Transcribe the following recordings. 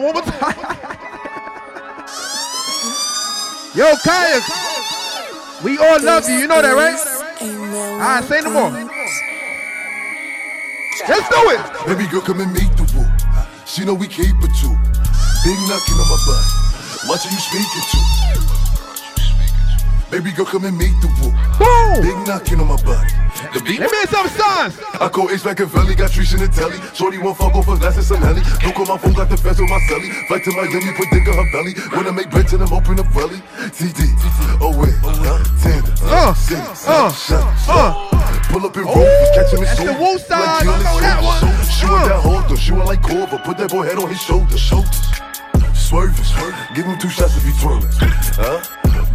on, one more time. Yo, Kyia, we all love you. You know that, right? Alright, say no more. Let's do it. Baby girl, come and meet the woo. She know we keep it too. Big knocking on my butt. What are you speaking to? Baby girl, come and meet the woo. Big knocking on my butt. The beat. Let me hear some signs. I call H Machiavelli, got trees in the telly. Shorty won't fuck off her glass and some helly. Don't call my phone, got the fence on my celly. Flight to Miami, put dick on her belly. When I make bread to them, open up belly. TD, oh wait, uh, Tanda, Uh, uh, uh. Pull up in Rovers, catch him in that's the. Wu side, Like I know that one. She Uh. want that holder, she want like Corva. Put that boy head on his shoulder, shoulders. Swerving, give him two shots if he twirling. Huh?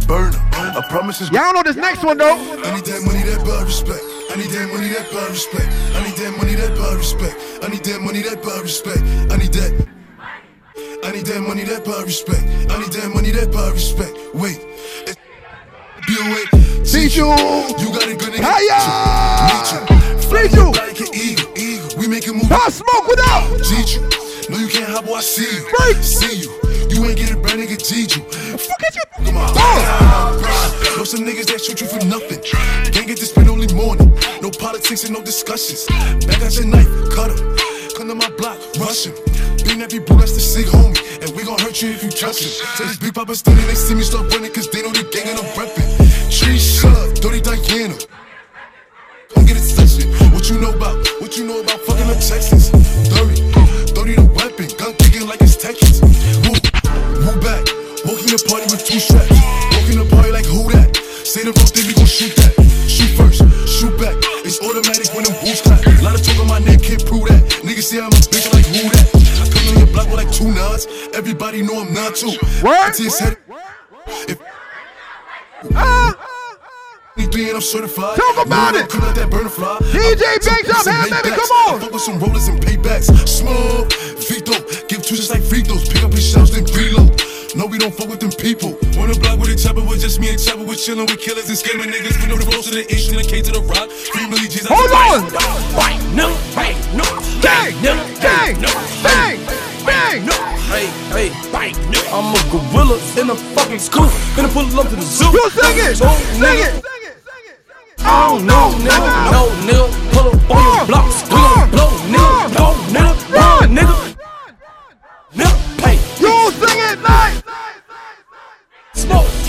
Burn him. I promise it's Y'all know this next one though. I need that money, that bad respect. I need that money, that bad respect. I need that money, that bad respect. I need that money, that bad respect. I need that. I need that money, that bad respect. I need that money, that bad respect. Wait. It's B.O.A. Teach you. You got it good nigga. Hiya. You. Teach you. Like an eagle, eagle. We make a move. Pop smoke without. Teach you. No, you can't hop, boy. I see you. Break. See you. You ain't getting brand nigga teach you. Fuck at you. Come on. Oh. Some niggas that shoot you for nothing. Can't get to spend only morning. No politics and no discussions. Back out your knife, cut him. Come to my block, rush him. Being every bro, that's the sick homie. And we gon' hurt you if you trust him. Say this big papa standing, they see me start running, cause they know the gang and I'm reppin'. Tree shut, Dirty Diana. Come get it touching. What you know about? What you know about fucking the Texans? Dirty, dirty the weapon, gun kicking like it's Texas. Woo, woo back. Walking the party with two straps. Say the we gon' shoot that. Shoot first, shoot back. It's automatic when them boots clap. Lot of talk on my name, can't prove that. Niggas say I'm a bitch like who that? I come on your block with like two. Everybody know I'm not too. What? It's head. If Ah. I'm certified. Talk about No, it. Come out that burner fly. DJ Banks up, hand baby, come on. I fuck with some rollers and paybacks. Small, Vito, give two just like throws. Pick up his shells, then reload. No, we don't fuck with them people. On the block with a chopper, with just me and chopper, with chillin' with killers and scamming niggas. We know the flows to the H and the K to the rock. Three million G's. Hold on. Right, no, right, no, Bang. no, Bang. no, Bang. Bang. no, hey, hey, right, no. I'm a gorilla in a fucking school. Gonna pull up to the zoo. You sing it. Oh, Sing nigga. it. I don't know, nigga. No, nigga. Pull up on your blocks. We gon' blow, nigga. Go, nigga.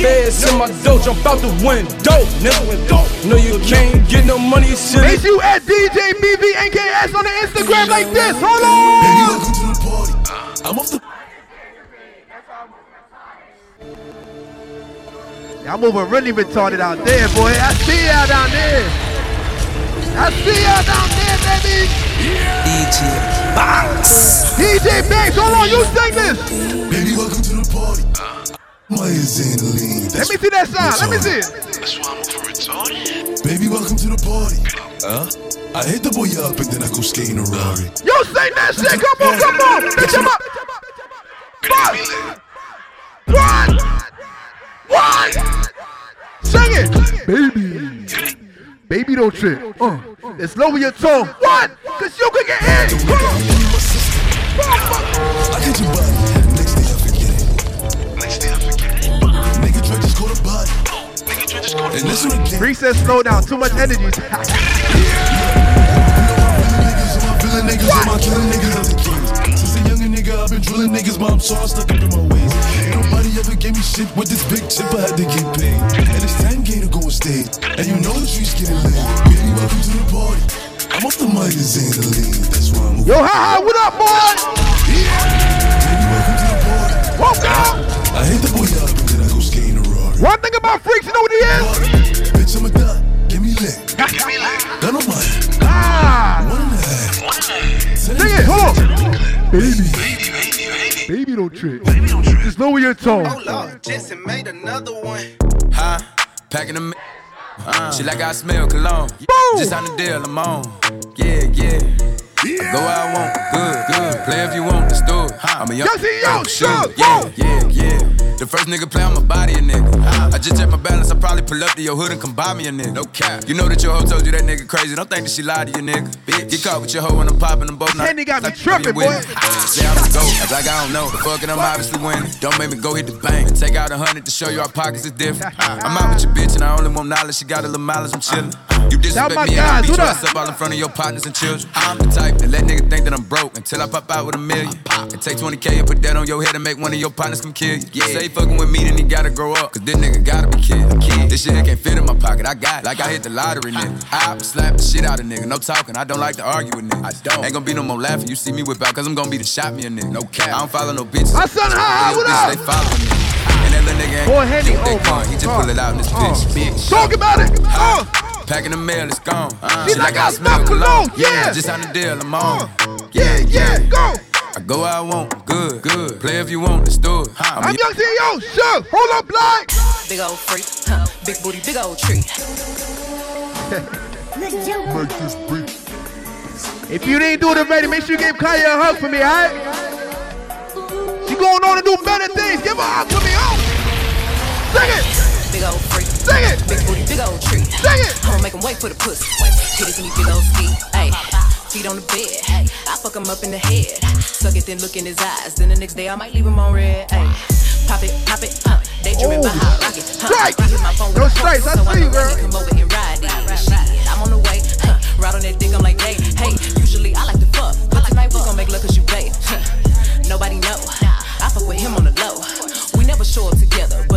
Smoke in my dough, jump out the window, nigga. No, you can't get no money, shit. Make you at DJ BVNKS on the Instagram like this. Hold Baby, on. welcome to the party. I'm off the. Y'all moving really retarded out there, boy. I see y'all down there. I see y'all down there, baby. DJ Box. DJ Banks, hold on, you sing this. Baby, welcome to the party. My is in the lean. Let me see that sign. Let me see it. That's why I'm over retarded. Baby, welcome to the party. Huh? I hit the boy up and then I go skate in a Rari. You sing that shit. Come on, come on. Bitch him up. What? What? What? Sing it. Baby. Baby, don't trip. Uh, it's lower your tone. What? Cause you could get hit. Come on. I get your body. And this. Reese said slow down. Too much energy. I've been drilling niggas, so I'm stuck up in my ways. Nobody ever gave me shit with this big chip, I had to get paid. And it's 10K to go and stay. And you know the streets getting lit. Baby, welcome to the party. I'm off the saying. That's why I'm Yo, hi, hi, what up, boy? Baby, welcome to the party. Welcome. I hit the boy up One thing about freaks, you know what he is? Bitch, I'm a dot. Give me lit. Give me like Gun on my Ah. one and a half. one night. Sing it, hold on. Baby, Baby, baby, baby. baby, don't trip. Baby, don't trip. Just lower your tone. Oh Lord, Jetson made another one. Huh? Packing them. Uh, she like I smell cologne. Boom. Just on the deal, I'm on. Yeah, yeah. yeah. I go where I want. Good, good. Play if you want. Let's do it. I'm a young. Yes, he young, shoot. shoot, Yeah, whoa. yeah, yeah. The first nigga play on my body, a nigga. I just check my balance, I probably pull up to your hood and come buy me a nigga. No cap. You know that your hoe told you that nigga crazy. Don't think that she lied to you, nigga. Bitch. Get caught with your hoe when I'm popping them both. Henny got me Like, tripping, with boy. me. Say I'm a goat, act like I don't know. The fuck it, I'm obviously winning. Don't make me go hit the bank and take out a hundred to show you our pockets is different. I'm out with your bitch and I only want knowledge. She got a little mileage, I'm chillin'. Uh-huh. You disrespect me and I guys, beat what your up? ass up all in front of your partners and children. I'm the type that let nigga think that I'm broke until I pop out with a million. And take 20k and put that on your head and make one of your partners come kill you. Yeah. Say he fucking with me, then he gotta grow up. Cause this nigga gotta be killed. Kid. This shit can't fit in my pocket. I got it. Like I hit the lottery, nigga. I slap the shit out of nigga. No talking. I don't like to argue with niggas. I don't. Ain't gonna be no more laughing. You see me whip out, cause I'm gonna be the shot me a nigga. No cap. I don't follow no bitches. I son, hi, Real what bitches, up? They follow me. And that little nigga ain't Boy, Henny, oh gun. He just God. pull it out in this Uh. bitch. bitch. Talk about it. Uh. Packing the mail, it's gone. She like I smell cologne, yeah. Just on the deal, I'm on. Yeah, yeah, go. I go where I want, good, good. Play if you want, let's do it. I'm, I'm young CEO. Sure. Hold up, blind. Big old freak, huh? Big booty, big old tree. If you didn't do it already, make sure you give Kyia a hug for me, alright? She going on to do better things. Give her a hug for me, oh. Sing it. Big old freak, Sing it. big booty, big old tree. Sing it. I'ma make him wait for the pussy. Titties in these big old ski, ayy. Feet on the bed, I fuck him up in the head. Suck it, then look in his eyes. Then the next day I might leave him on red, ayy. Pop it, pop it, oh, huh? Daydreaming Oh. about hot rocket, huh? I my phone with No a strikes, I see you, girl. Come over and ride it. Shit, I'm on the way, huh? Ride on that dick, I'm like, hey, hey. Usually I like to fuck, but tonight we gon' make love cause you babe. Huh. Nobody know. I fuck with him on the low. We never show up together, but I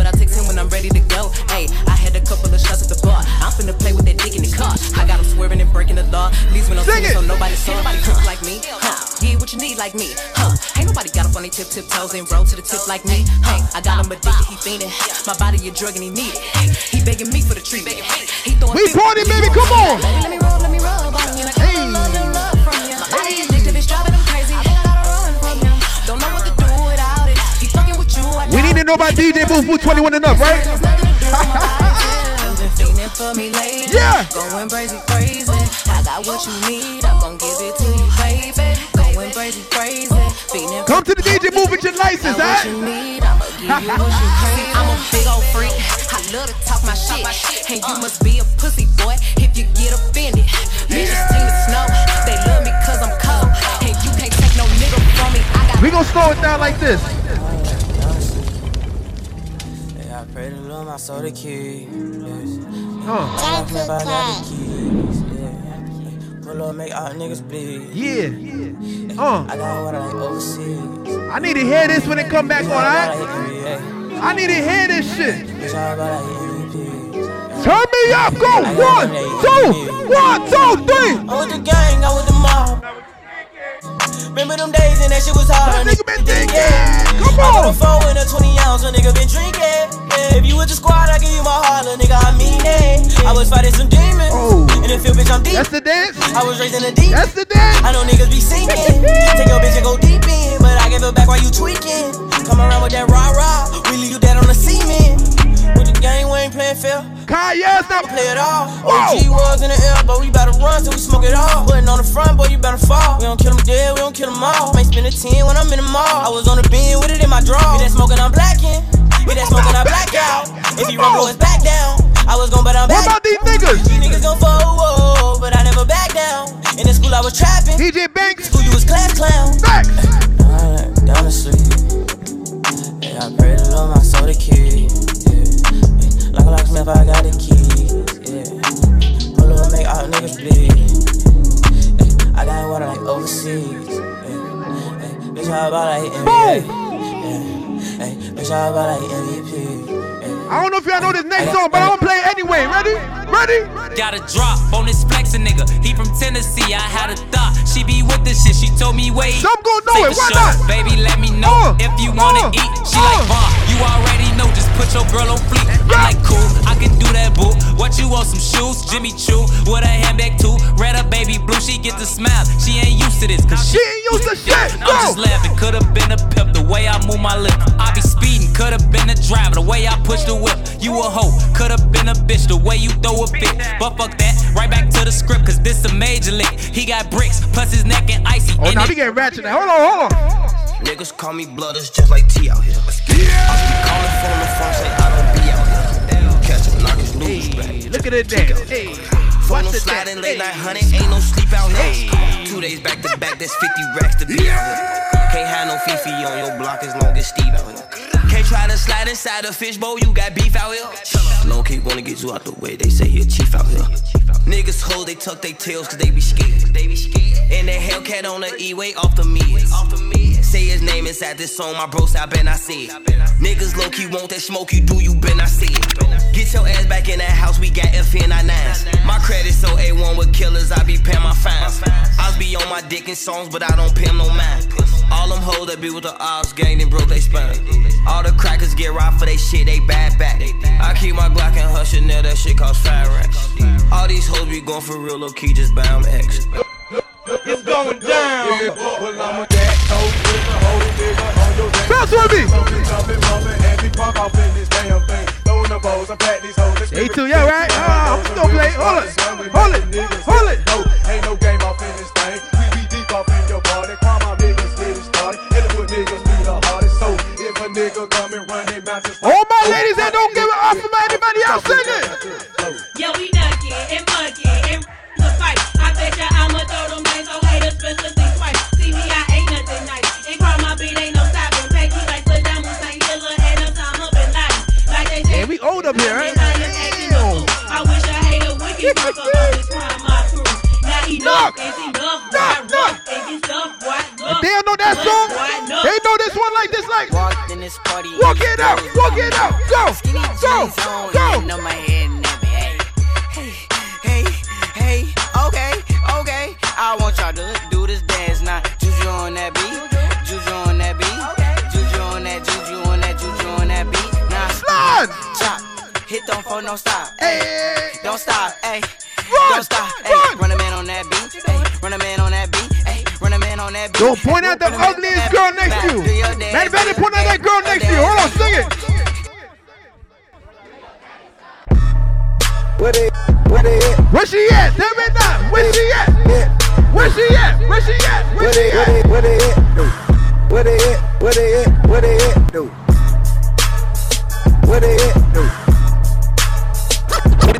when I'm ready to go. Hey, I had a couple of shots at the bar. I'm finna play with that dick in the car. I got him swerving and breaking the law. Leaves me no Sing tears, it. so nobody saw. Nobody cook like me, huh? Yeah, what you need like me, huh? Ain't nobody got up on their tip tip toes and roll to the tip like me, huh? I got him addicted, he fiending. My body a drug and he need it. He begging me for the treatment. He throwing We party, baby. Come on. Let me let me rub on you. Hey. Know. need to know about DJ Booth Booth 21 and up, right? There's nothing to do without you. Been fiending for me lately. Yeah. Going crazy, crazy. I got what you need. I'm gon' give it to you, baby. Going crazy, crazy. Come to the DJ Booth with your license, Got what alright? you need, I'ma give you what you crave. I'm a big old freak. I love to talk my shit. And you must be a pussy boy if you get offended. Bitches team the snow. They love me cause I'm cold. And you can't take no nigga from me. We gonna slow it down like this. Pray to Lord my soul to keep. Yes. Talk about got the keys. Yeah. Pull up, make all niggas bleed. yeah. Uh, I got what I like overseas. I need to hear this when it come back on, alright? alright? I need to hear this shit. Bitch, all about I. Turn me up. Go. One, two, one, two, three. I'm with the gang, I'm with the mob. Remember them days and that shit was hard. That nigga been thinking. Come I got on. a four and a 20 ounce, a nigga been drinking. Yeah, if you with the squad, I give you my heart, little nigga, I mean it. I was fighting some demons. Oh. In the field, bitch, I'm deep. That's the dance. I was raised in the deep. That's the dance. I know niggas be sinking. Take your bitch and go deep in, but I give it back while you tweaking. Come around with that rah rah, we leave you dead on the cement. Game, we ain't playing fair. Play it all. Whoa. OG was in the air, but we better run till we smoke it all. Putting on the front, boy, you better fall. We don't kill them dead, we don't kill them all. Might spend a 10 when I'm in the mall. I was on the bin with it in my draw. That smoking, I'm blacking. That smoking, I black out. If you run, boys back down. I was gon' bet I'm What about these niggas? These niggas gon' fall, whoa, but I never back down. In the school, I was trapping. DJ Banks. School, you was class clown. Back. Down to sleep. Yeah, I pray to my soul to keep. Yeah. Like locksmith, I got the keys. Yeah. Pull up, make all niggas bleed. Yeah. I got water like overseas. Yeah. Hey, bitch, how about like NBA? Yeah. Hey, bitch, how about like MVP? I don't know if y'all know this next song, but I'm gonna play it anyway. Ready? Ready? Got a drop on this flexin' nigga. He from Tennessee. I had a thought. She be with this shit. She told me wait. Some gon' know Say it. Why sure. not? Baby, let me know Uh, if you wanna uh, eat. She uh. like bar. You already know. Just put your girl on fleek. I'm like cool. I can do that, boo. What you want? Some shoes? Jimmy Choo with a handbag too. Red or baby blue. She get the smile. She ain't used to this. Cause She ain't used to shit. I'm just laughing, could've been a pimp the way I move my lip. I be speeding, could've been a driver the way I push the whip. You a hoe, could've been a bitch the way you throw a fit. But fuck that, right back to the script, cause this a major lick. He got bricks, plus his neck and icy. Oh, now we getting ratchet now. Hold on, hold on. Niggas call me blooders just like T out here. I be calling the phone, say I don't be out here. Catch them knockers loose, Hey, look at it dance. Hey, Phone no sliding late night, honey, ain't no sleep out here. Two days back to back, that's 50 racks to be out here. Can't have no Fifi on your block as long as Steve out here. Can't try to slide inside a fishbowl, you got beef out here. Low key wanna get you out the way, they say he a chief out here. Niggas hold, they tuck their tails cause they be scared. They be scared. And that Hellcat on the E-way off the meds. Off the meds. Say his name inside this song, my bro say I been I see it. Niggas low key want that smoke, you do, you been I see it. Get your ass back in that house, we got FN99s. My credit so A1 with killers, I be paying my fines. I be on my dick in songs, but I don't pay 'em no mind. All them hoes that be with the ops gang and broke they spine. All the crackers get robbed for they shit, they bad back. I keep my Glock and hush and that shit cost five racks. All these hoes be going for real low key, just buy 'em X. It's going down. Well, I'm a pat these hoes. Day two, yeah, right? Ah, I'm still playing. Hold it. Hold it. Hold it. No, ain't no game off in this thing. We be deep off in your party. Call my niggas get it started. Hit it with niggas be the hardest. So if a nigga come and run mouth, just All my ladies that don't give it up for anybody else singing. Yeah, up here, right? I acting a. I wish I hate a wicked fuck up on this crime, my crew. Now enough is enough, boy. Rough and get stuff, boy. If they don't know that song, they know this one like this, like. Walked in this party. Walk it out, walk it out, go, Skinny go, go. hitting on my head and that Hey, hey, hey, okay, okay. I want y'all to hit don't no stop. Hey, don't stop, hey. Run, Don't stop, hey. Run a man on that beat, hey. Run a man on that beat, hey. Run a man on that beat. Don't point out the ugliest girl next to you. Man, better point out that girl next to you. Hold on, sing it. Where they, where they at? Where she at? Tell me now. Where she at? Where she at? Where she at? Where Where she they, where at? they, where they at? No. Where they at? Where they at? Where they at? Where they at? No.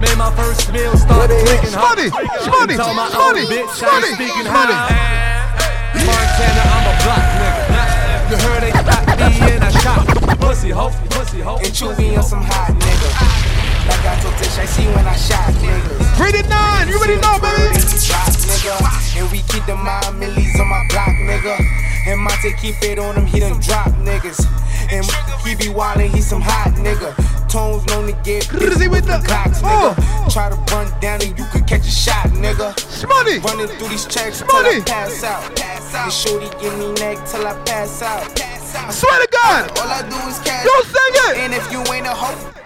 Made my first meal start clicking hot. Shmoney, Shmoney, Tell my Shmoney, old I Shmoney, ain't speaking Shmoney. high. Montana, I'm a block nigga. You heard they got me in a shot. Pussy hoe, pussy hoe. And chew me on some hot nigga. Like I told Tish, I see when I shot niggas. Rated nine, you already know, baby. Drop, nigga. And we keep the mind millies on my block, nigga. And Monte keep it on him, he done drop niggas. And he be wildin', he some hot nigga. Tones known to get busy with the clocks, oh. nigga. Try to run down and you could catch a shot, nigga. Money. Running through these checks till Money. I pass out. Pass out. And shorty give me neck till I pass out. Pass out. I swear to God. All I do is cash. Don't sing it. And if you ain't a hoe.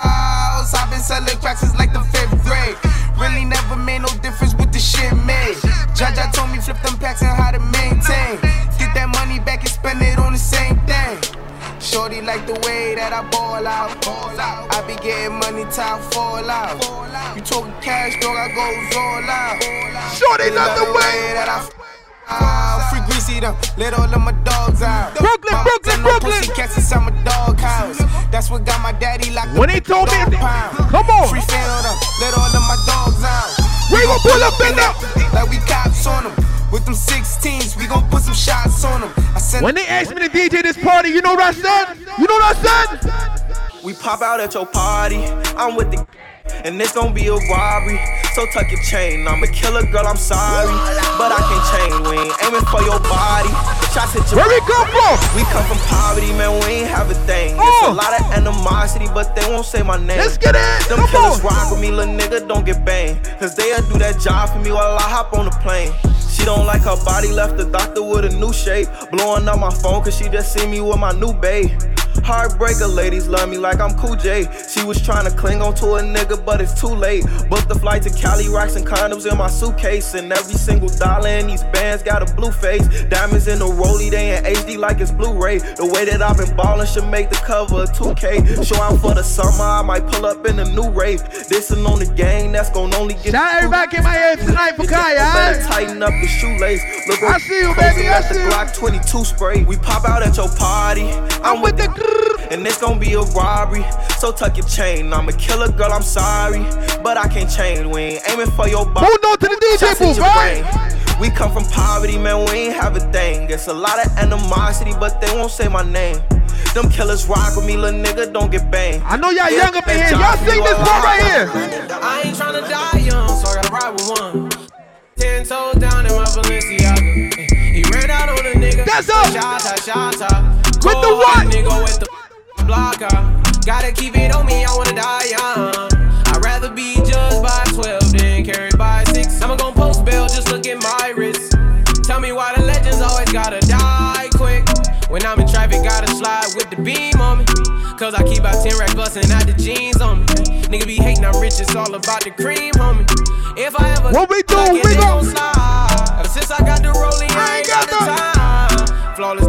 House, I've been selling cracks since like the fifth grade. Really never made no difference with the shit made. Jaja told me flip them packs and how to maintain. Get that money back and spend it on the same thing. Shorty like the way that I ball out. I be getting money I fall out. You talking cash, dog, I goes all out. Shorty love the way that I out. Ah, free greasy them, let all of my dogs out. Brooklyn, Mama Brooklyn, Brooklyn. Pussy cats inside my dog house. That's what got my daddy locked When up they in told me- pound. Come on. Free fan them, let all of my dogs out. We gon' pull up in that like we cops on them. With them 16s, we gon' put some shots on them. I said When they asked me to DJ this party, you know what I said? You know what I said? We pop out at your party. I'm with the and it's gonna be a robbery. So tuck your chain. I'm a killer, girl. I'm sorry, but I can't chain. We ain't aiming for your body. Shots hit your Where we come from? We come from poverty, man. We ain't have a thing. Oh. It's a oh. lot of animosity, but they won't say my name. Let's get it. Them Come killers on. rock with me, little nigga. Don't get banged. Cause they'll do that job for me while I hop on the plane. She don't like her body, left the doctor with a new shape. Blowing up my phone cause she just see me with my new babe. Heartbreaker ladies love me like I'm Cool J. She was trying to cling on to a nigga, but it's too late. Booked the flight to Cali, rocks and condoms in my suitcase. And every single dollar in these bands got a blue face. Diamonds in the rollie, they in HD like it's Blu-ray. The way that I've been ballin' should make the cover of 2K. Show out for the summer, I might pull up in a new rave. This'n on the gang, that's gon' only get. Shout everybody in my head tonight for Kyia, tighten up the shoelace. Look, I see you, baby, I see you. Glock 22 spray. We pop out at your party. I'm with the and it's gonna be a robbery. So tuck your chain. I'm a killer girl, I'm sorry. But I can't change. We ain't aiming for your body. Hold on to the DJ Shots booth, right? We come from poverty, man, we ain't have a thing. It's a lot of animosity, but they won't say my name. Them killers rock with me, little nigga, don't get banged. I know y'all young up in here. Y'all sing this one right here. I ain't tryna die young, so I gotta ride with one. Ten toes down in my Balenciaga. He ran out on a nigga. That's up. Shata, shata. With the what? Nigga with the blocker. Gotta keep it on me, I wanna die young. I'd rather be judged by 12 than carried by 6. I'ma gon' post bail, just look at my wrist. Tell me why the legends always gotta die quick. When I'm in traffic, gotta slide with the beam on me. Cause I keep out 10 racks bustin' out the jeans on me. Nigga be hating, I'm rich, it's all about the cream, homie. If I ever What we do, we gon' slide. Ever since I got the rolling, I ain't got the time. Flawless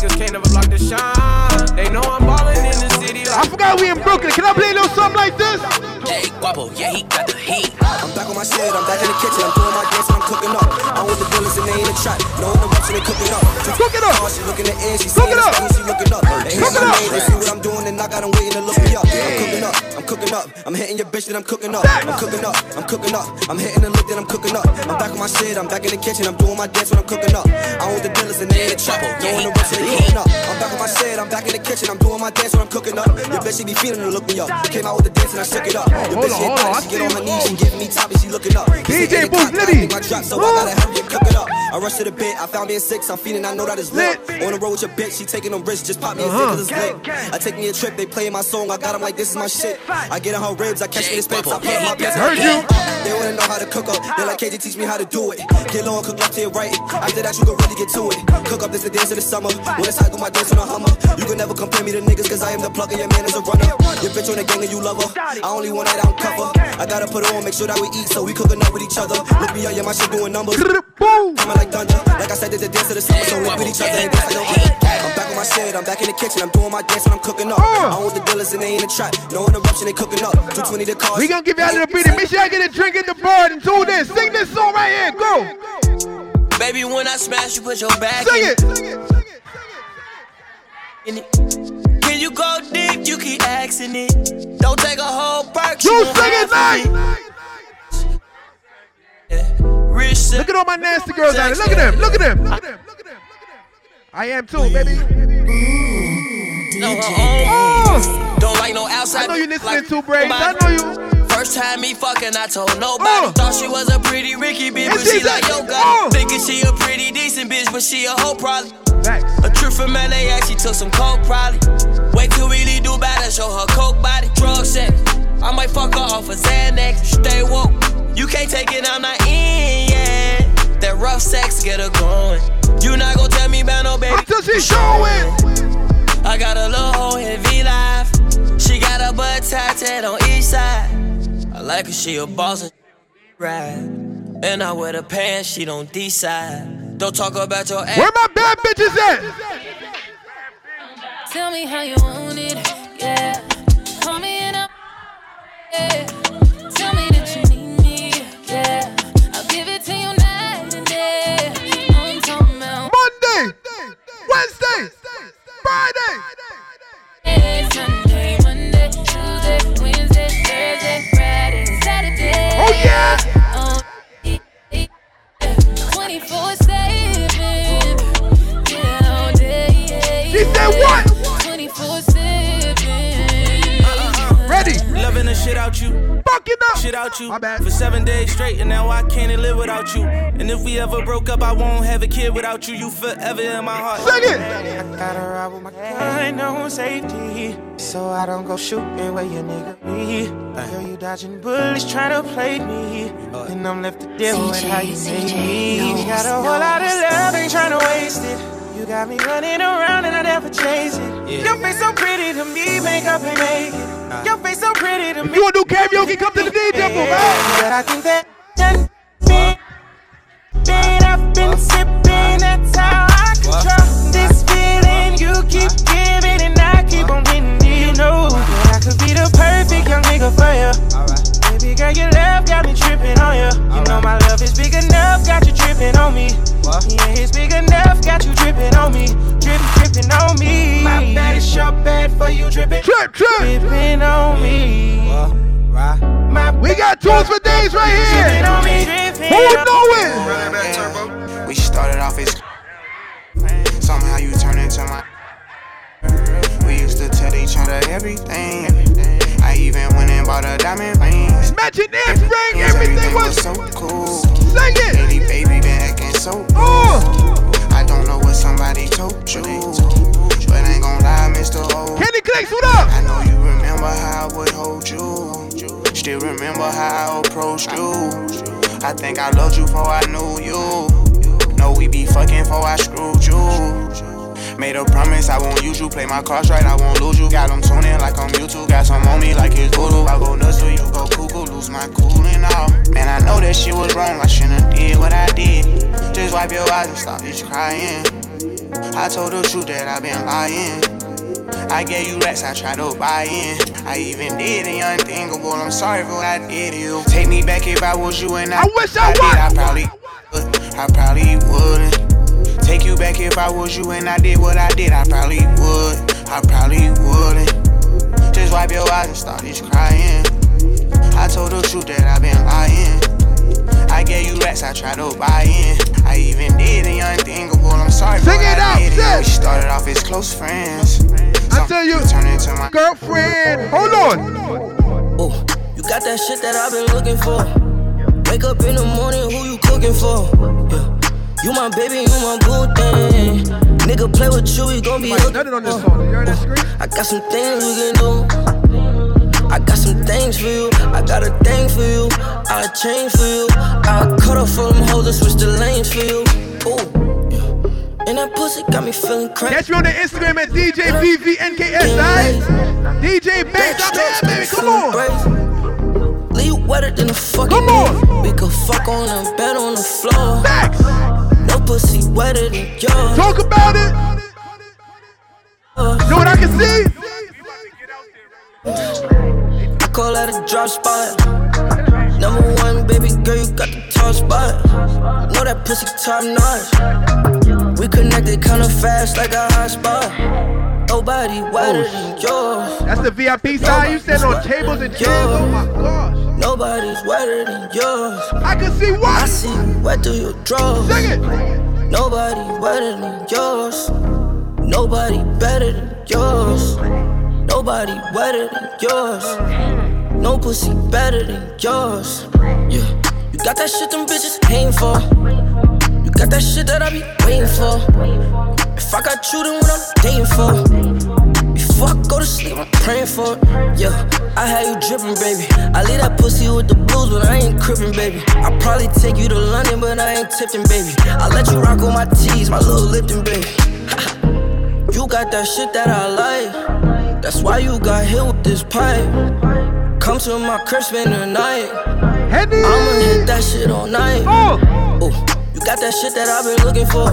niggas can't never block the shine. They know I'm ballin' in the city I forgot we in Brooklyn. Can I play a little something like this? Hey, Guapo, yeah, he got the heat. I'm back on my shit, I'm back in the kitchen, I'm doing my dance and I'm cooking up. I'm with the dealers and they in the trap, no interruption, they cooking up. Cook it up. She looking at air, she Cook it the up. she looking up. They Cook it my up. they see what I'm doing and I got them waiting to look me up. I'm cooking up, I'm cooking up, I'm hitting your bitch and I'm cooking up. I'm cooking up, I'm cooking up, I'm hitting the lick and I'm cooking up. I'm back on my shit, I'm back in the kitchen, I'm doing my dance when I'm cooking up. I'm with the dealers and they in the trap, no interruption, they cooking up. I'm back on my shit, I'm back in the kitchen, I'm doing my dance when I'm cooking up. Your bitch, she be feeling to look me up. Came out with the dance and I shook it up. Your bitch, she she get on her knees, she giving me top and she looking up. DJ Booth, Liddy. My drop, so I gotta hurry and cook it up. I rush to the bit, I found me a six, I'm feeling, I know that it's lit. On the road with your bitch, she taking them risks, just pop me a Uh-huh. cause it's lit. I take me a trip, they playing my song, I got them like this is my shit. I get in her ribs, I catch me the spits, I put my pants Heard you. They wanna know how to cook up, they like KJ teach me how to do it. Get low and cook left to your right, after that you can really get to it. Cook up this the dance of the summer, when it's hot, go my dance on a hummer. You can never compare me to niggas, cause I am the plug and your man is a runner. Your bitch on the gang and you love her, I only want that out cover. I gotta put her on, make sure that we eat, so we cooking up with each other. Look me up, yeah, my shit doing numbers. Boom. Coming like thunder. Like I said, it's the dance of the summer, so we with each other. and dance like no other. I'm back on my shit, I'm back in the kitchen, I'm doing my dance and I'm cooking up. Uh. I'm with the dealers and they in the trap. No interruption, they cooking up. 220 the cars. We gonna give y'all a little beating. Make sure I get a drink in the bar and do this. Sing this song right here. Go. Baby, when I smash, you put your back Sing in it. in it. When you go deep, you keep asking it. Don't take a whole perk. You won't sing it have it. Rich Look at all my nasty girls out there. Look at them. Look at them. Look at them. Look at them. Look at them. I am too, baby. No, uh-uh. Don't like no outside. I know you listening like to Braids. I nobody. know you. First time me fucking, I told nobody. Uh. Thought she was a pretty Ricky bitch, And but she she like said, yo uh. got Thinking she a pretty decent bitch, but she a hoe probably. Facts. A trip from LAX, she took some coke probably. Wait till really do better, show her coke body. Drug sex, I might fuck her off a Xanax. Stay woke, you can't take it, I'm not in yet. That rough sex get her going. You not gon' tell me about no baby. Until she showing. I got a little hoe in V Live. She got a butt tatted on each side. I like her, she a boss and ride. And I wear the pants, she don't decide. Don't talk about your ass. Where my bad bitches at? Tell me how you want it, yeah. Call me and I'm, yeah. Up. Shit out you. For seven days straight, and now I can't live without you. And if we ever broke up, I won't have a kid without you. You forever in my heart. Sing it. I gotta ride with my gun, no safety. So I don't go shooting where your nigga be. Girl, you dodging bullets, trying to play me. And I'm left to deal with how you made me. Got a whole lot of love, ain't trying to waste it. You got me running around and I never chase it. Your face so pretty to me, makeup and make it. Your face so pretty to me. If you wanna do karaoke, come to the DJ booth, man. But I think that done been, been I've been sipping. That's how I control this feeling. You keep giving and I keep on getting. You know that I could be the perfect young nigga for you. Baby girl, your love got me tripping on you. You know my love is big enough, got you tripping on me. Yeah, it's big enough, got you dripping on me. Dripping, dripping on me. My bad is your bad for you dripping. Trip, trip. Dripping on me. My We got tools for days right dripping on me. here. Dripping Who on know it? We started off as somehow you turn into my. We used to tell each other everything. I even went and bought a diamond ring. Imagine this ring, everything was so cool. Sing it. Lately, baby, been acting so Oh. I don't know what somebody told you, but ain't gon' lie, Mr. O. Candy Clicks, what up? I know you remember how I would hold you. Still remember how I approached you. I think I loved you before I knew you. Know we be fucking before I screwed you. Made a promise I won't use you. Play my cards right, I won't lose you. Got them tuning like I'm YouTube. Got some on me like it's voodoo. I go nuts till you go cuckoo. Lose my cool and all. Man, I know that shit was wrong. I shouldn't have did what I did. Just wipe your eyes and stop this crying. I told the truth that I've been lying. I gave you racks, I tried to buy in. I even did the unthinkable. I'm sorry for what I did to you. Take me back if I was you and I, I wish I did. I probably would. I probably wouldn't. Take you back if I was you and I did what I did. I probably would. I probably wouldn't. Just wipe your eyes and start this crying. I told the truth that I've been lying. I gave you racks, I tried to buy in. I even did the unthinkable. I'm sorry for Sing what it I out, did. sis. We started off as close friends. I tell you, Turn into my girlfriend. Hold on. Oh, you got that shit that I've been looking for. Wake up in the morning, who you cooking for? Yeah. You my baby, you my boo thing. Nigga play with you, we gon' be looking on this uh, song. You heard that scream? I got some things we can do. I got some things for you. I got a thing for you. I'll change for you. I'll cut off from them hoes and switch the lanes for you. Ooh. And that pussy got me feeling crazy. Catch me on the Instagram at DJ BVNKS, alright? DJ Banks, I'm here, baby. Come on. Leave wetter than a fucking Come on. We could fuck on the bed on the floor. Facts. Pussy wetter than yours. Talk about it. Know what I can see? I call that a drop spot. Number one, baby girl, you got the top spot. Know that pussy top notch. We connected kinda fast like a hot spot. Nobody wetter than oh, yours. That's the VIP side. You stand on tables and chairs. Oh my gosh. Nobody's wetter than yours. I can see what? I what? see you wet through your drawers. Sing it. Nobody wetter than yours. Nobody better than yours. Nobody wetter than yours. No pussy better than yours. Yeah. You got that shit them bitches paying for. You got that shit that I be waiting for. If I got you, then what I'm dating for. Before I go to sleep, I'm praying for it. Yeah, I had you dripping, baby. I leave that pussy with the blues, but I ain't crippin', baby. I probably take you to London, but I ain't tipping, baby. I let you rock on my tees, my little Lipton, baby. you got that shit that I like. That's why you got hit with this pipe. Come to my crib, spend the night. I'ma hit that shit all night. Oh, Ooh, you got that shit that I've been looking for.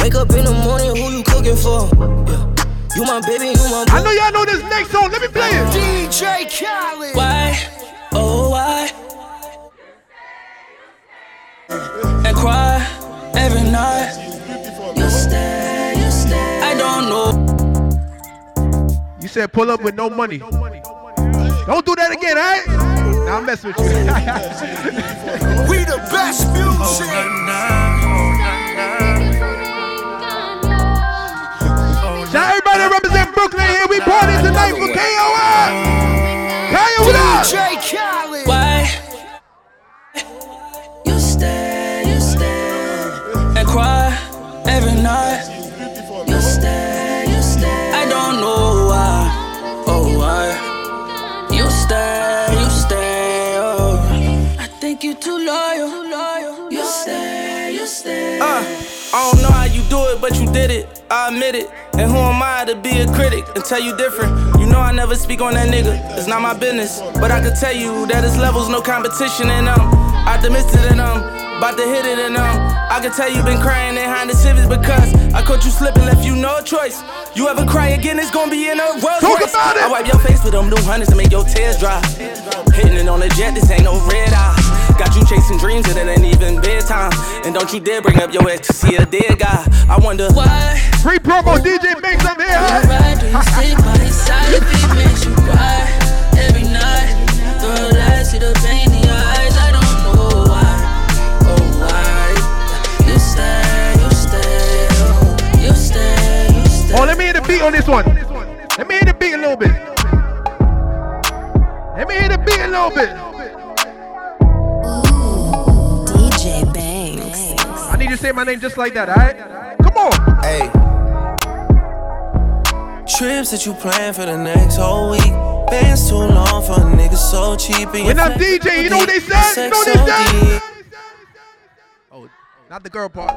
Wake up in the morning, who you cooking for? Yeah. You my baby, you my I know y'all know this next song. Let me play it. DJ Khaled. Why? Oh, why? And cry every night. You stay, you stay. I don't know. You said pull up with no money. Don't do that again, alright? Nah, I'm messing with you. We the best music. Shout out represent Brooklyn here. We party tonight for KOI. Kyia, what up? DJ Khaled. Why? You stay, you stay. And cry every night. You stay, you stay. I don't know why. Oh, why? You stay, you stay. Oh, I think you're too loyal. You stay, you stay. Uh, I don't know how you do it, but you did it. I admit it. And who am I to be a critic and tell you different? You know I never speak on that nigga. It's not my business. But I can tell you that his levels no competition and um optimistic and um about to hit it and um I can tell you been crying behind the civics because I caught you slipping, left you no choice. You ever cry again, it's gonna be in a Rolls Talk Royce. about it. I wipe your face with them new hundreds to make your tears dry. Hitting it on the jet, this ain't no red eye. Got you chasing dreams and it ain't even bedtime. And don't you dare bring up your ex to see a dead guy. I wonder why. Free promo DJ Banks up here. Why do you stick by his side if he makes you cry every night? Girl, I see the pain in your eyes. I don't know why. Oh, why? You stay, you stay, oh, you stay, you stay. Oh, let me hear the beat on this one. Let me hear the beat a little bit. Let me hear the beat a little bit. Say my name just like that, alright? Come on. Hey. Trips that you plan for the next whole week. Bands too long for a nigga so cheap. And When I'm DJ, you know what they said? You know what they said? Oh, not the girl part.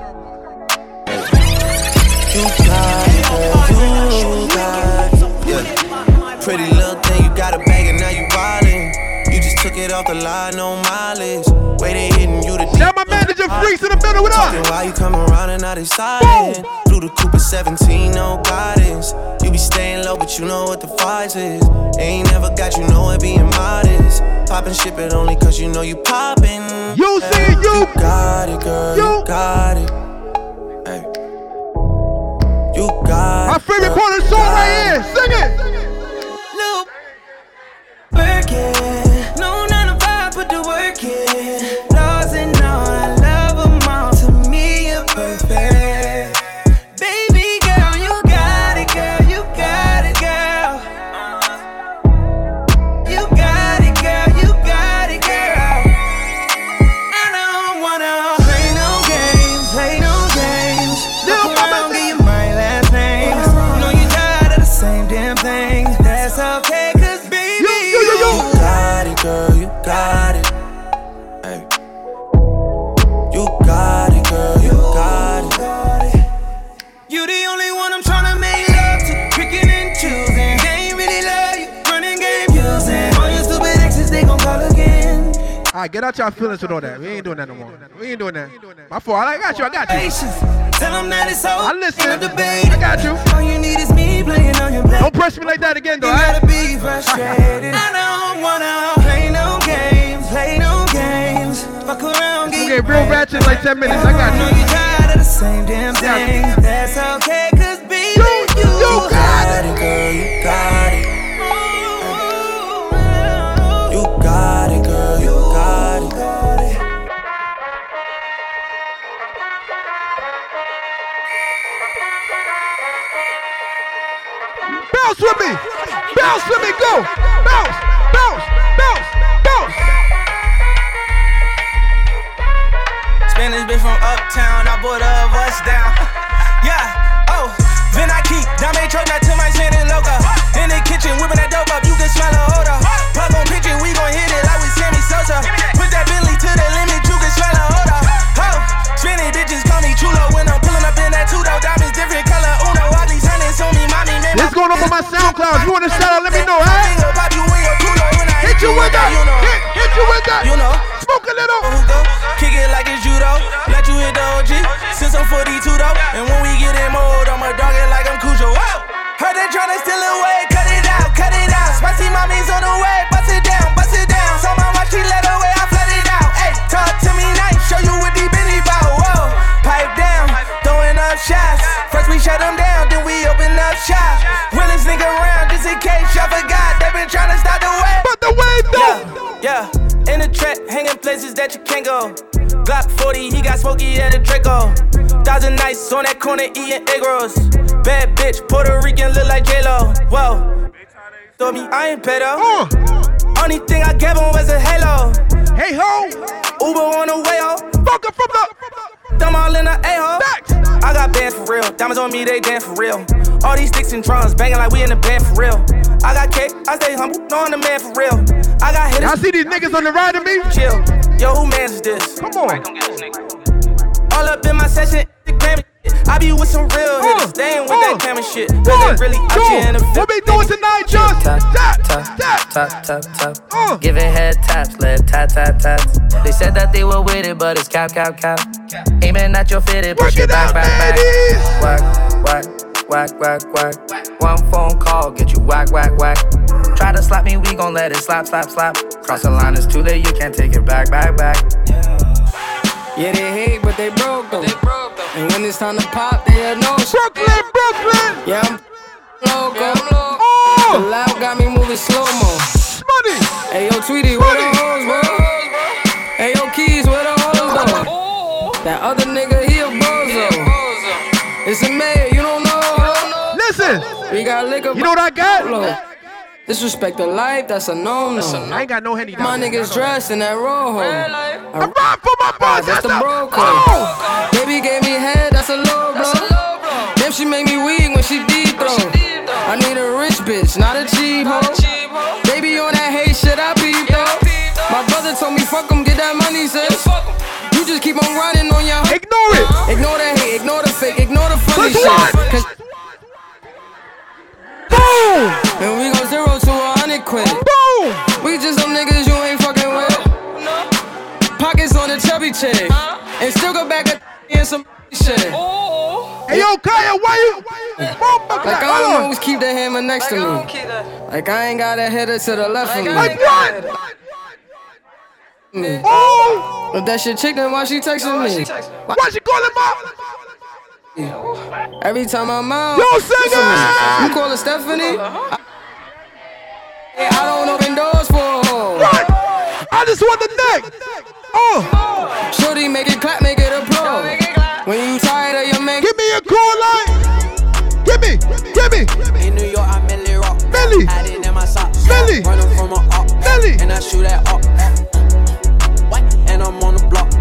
You got it, girl. You got it. Yeah. Pretty little thing, you got a bag and now you wildin'. You just took it off the line, no mileage. Way they hitting you the Now my manager freaks in the middle with us. why you come around and now they silent. Through the Cooper 17, no guidance. You be staying low, but you know what the price is. Ain't never got you know it being modest. Poppin' shit, but only cause you know you poppin'. You see it, you. got it, girl. You, got it. Hey. You got My it. favorite part of the song right here. Sing it. Look. Working. No Alright, get out your feelings with all that. We ain't doing that no more. We ain't doing that. My fault. I got you. I got you. Tell them that it's over. I listen. Ain't no debate. I got you. All you need is me playing on your back. Don't press me like that again, though. You gotta be frustrated. I don't wanna play no games, play no games. Fuck around, get real ratchet like 10 minutes. I got you. you tired of the same damn thing. That's okay, cause baby, you, got it, girl. You got it. Bounce with me. Bounce with me. Go. Bounce. Bounce. Bounce. Bounce. Spanish bitch from uptown, I bought a bus down. yeah, oh, then I keep Dame that to my Santa Loca. In the kitchen, whipping that dope up, you can smell a odor. On my SoundCloud. If you want to shout out, let me know, huh? Hit you with that. You know. Hit, hit you with that. You know. Smoke a little. Kick it like it's judo. Let you hit the OG. Since I'm 42 though. And when we get in mode, I'ma dog it like I'm Cujo. Whoa. Heard they tryna steal away. Cut it out, cut it out. Spicy mommy's on the way. Tryna stop the way. But the way though. Yeah, yeah. In the trap, hanging places that you can't go. Glock 40, he got smoky at a Draco. Thousand nights on that corner eating egg rolls. Bad bitch, Puerto Rican, look like J-Lo. Whoa. Told me I ain't pedo. Uh. Only thing I gave him was a halo. Hey ho. Uber on the way home. Fuck from the. All in the A-hole. I got bands for real. Diamonds on me, they dance for real. All these sticks and drums banging like we in the band for real. I got cake, I stay humble, knowing the man for real. I got hitters. I see these niggas on the ride of me. Chill. Yo, who man is this? Come on. All up in my session, the Grammy. I be with some real hitters, they ain't with that camera shit. Cause One, they really out here in the fit. What we doing tonight, Josh? Tap, tap, tap, tap, tap. Giving head taps, let tap, tap, taps. They said that they were with it, but it's cap, cap, cap. Aiming at your fitted, push it back, back, back. Whack, whack, whack, whack, whack. One phone call, get you whack, whack, whack. Try to slap me, we gon' let it slap, slap, slap. Cross the line, it's too late, you can't take it back, back, back. Yeah, they hate, but they broke though. And when it's time to pop, they had no Brooklyn, Brooklyn. Yeah, I'm loco. Oh! The loud got me moving slow mo. Money. Hey yo, Tweety, where the hoes, bro? Hey yo, Keys, where the hoes though? That other nigga, he a bozo. It's a mayor, you don't know. Listen. We got liquor. You know what I got? Disrespect the life, that's a no no. I ain't got no henny. My niggas dressed in that rojo. I ride for my boss. That's the a- bro code. Baby gave me head, that's a low blow. Damn, she make me weak when she deep throw. I need a rich bitch, not a cheap hoe. Baby on that hate shit, I peep though. My brother told me fuck 'em, get that money, sis. You just keep on riding on your Ignore it. Ignore the hate, ignore the fake, ignore the funny Let's shit. Boom. And we go zero to a hundred quid. Boom. We just some niggas you ain't fucking with. Pockets on the chubby chick. And still go back and some shit. Hey yo, Kyia, why you? Like I Hold on. always keep the hammer next to me. Like I ain't got a header to the left of me. Like what? Me. Oh. If that shit chick, then why she texting me? Why she calling my? Every time I'm out, Yo, listen sing it. You call her Stephanie? I, Hey, I don't open doors for her. What? I just want the neck. Oh. Shoot at up. And I'm on the block.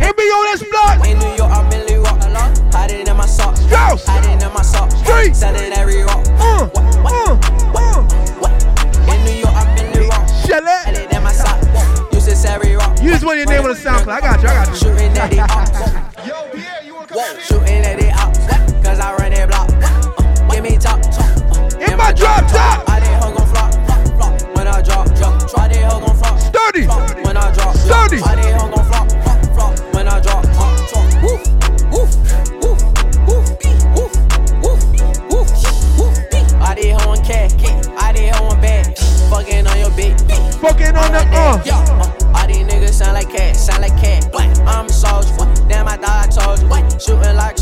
Hit me on this block. In New York, I Millie rock. Had it in my socks. Had it in my socks. Street. Sell it every rock. Uh, uh, In New York, I Millie rock. Shell Had it. it in my socks. Use this every rock. Use one of your name on the SoundCloud. I got you. I got you. Shooting at the uh. Uh, all these niggas sound like cat, sound like cat. What? I'm a soldier. Damn, I thought I told you. Shooting like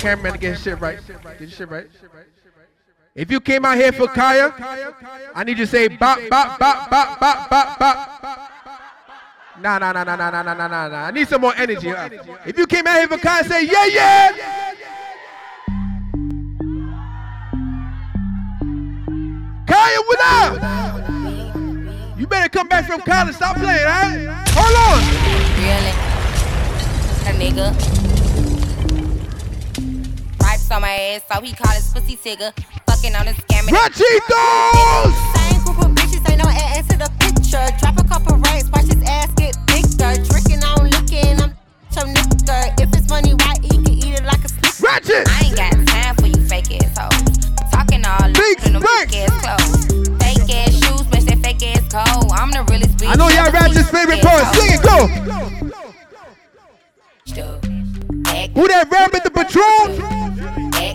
cameraman to get his shit right. Get his shit right. If you came out here for Kyia, I need you to say bop, bop, bop, bop, bop, bop, bop. Nah, nah, nah, nah, nah, nah, nah, nah, nah. I need some more energy. If you came out here for Kyia, say yeah, yeah. Kyia, what up? You better come back from college. Stop playing, alright? Hold on. Really? A nigga. Stripes on my ass, so he call his pussy tigger. Fucking on his scamming. Rachitos! Same group of bitches, ain't no ass to the picture. Drop a couple racks, watch his ass get bigger. Drinking on licking, I'm your nigga. If it's money right, he can eat it like a snicker. Ratchet! I ain't got time for you fake ass hoes. Talking all loose in them weak ass clothes. Fake ass shoes, match that fake ass coat. I'm the realest bitch. I know y'all Ratchet's favorite part. Sing it, go! Who that rabbit, the patrol?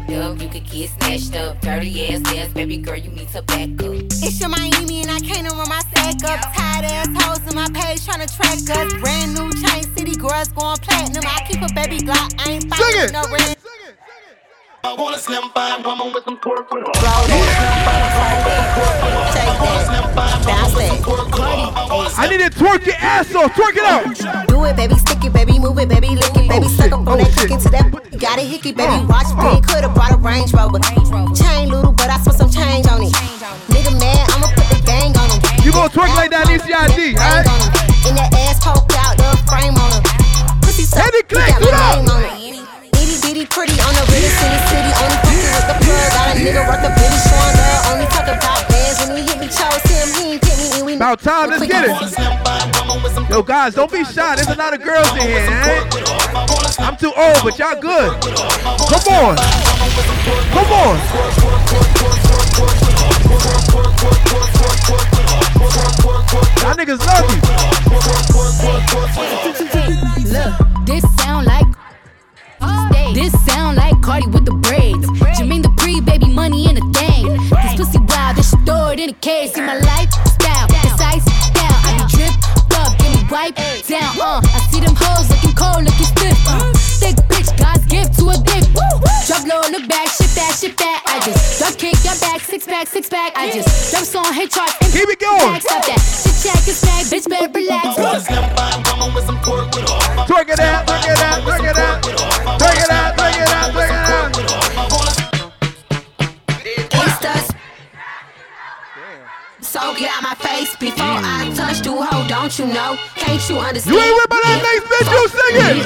Backed up. You could get snatched up. Dirty ass ass, baby girl, you need to back up. It's your Miami and I can't run my sack up. Tired ass hoes in my page tryna track us. Brand new chain city girls going platinum. I keep a baby Glock. I ain't fighting with no red. I want a slim fine woman with some pork with I need to twerk your ass off. Twerk it out. Do it, baby, stick it, baby, move it, baby, lick it, baby, oh, suck up on that oh, click into that. Got a hickey, baby, watch big, coulda brought a Range Rover. Chain little, but I spent some change on it. Nigga mad, I'ma put the gang on him. You gonna twerk like that in CID, alright? In that ass poke out, the frame on him. Pussy Heavy click, got my name on it. Itty bitty pretty on the the city. Only fucking with the plug. Got a nigga worth a showing love. Only talk about About time, let's get it. Yo, guys, don't be shy. There's a lot of girls in here, alright? I'm too old, but y'all good. Come on. Come on. Y'all niggas love you. Look, this sound like this sound like Cardi with the braids. Jermaine the pre baby money in a thing. This pussy wild, this shit throw it in a case. See my lifestyle, looking cold, looking stiff. Uh, thick bitch, God's gift to a dick. Woo! Drop low, look back, shit that, shit that. I just drop kick your back, six pack, six pack. I just drop song, hit charts, and keep it going. Stop that, shit check and smack, bitch better relax. Twerk it out, twerk it out, twerk it out. Twerk it out, twerk it out, So get out my face before I mm. touch you, hoe. Don't you know? Can't you understand? You ain't with my that next bitch, you sing it.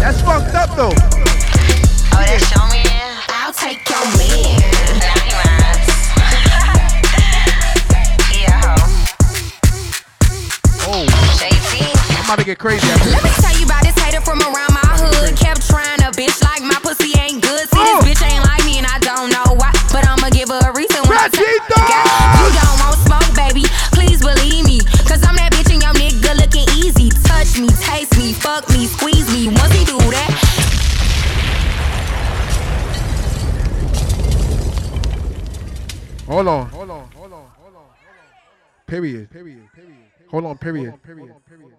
That's fucked up though. Oh, that's your man. I'll take your man. Oh. I'm about to get crazy after Let me tell you about this hater from around my hood. Kept trying to bitch like my pussy Hold on. Hold on. Hold on. Hold on. Period. Period. Period. Hold on. Period. Period.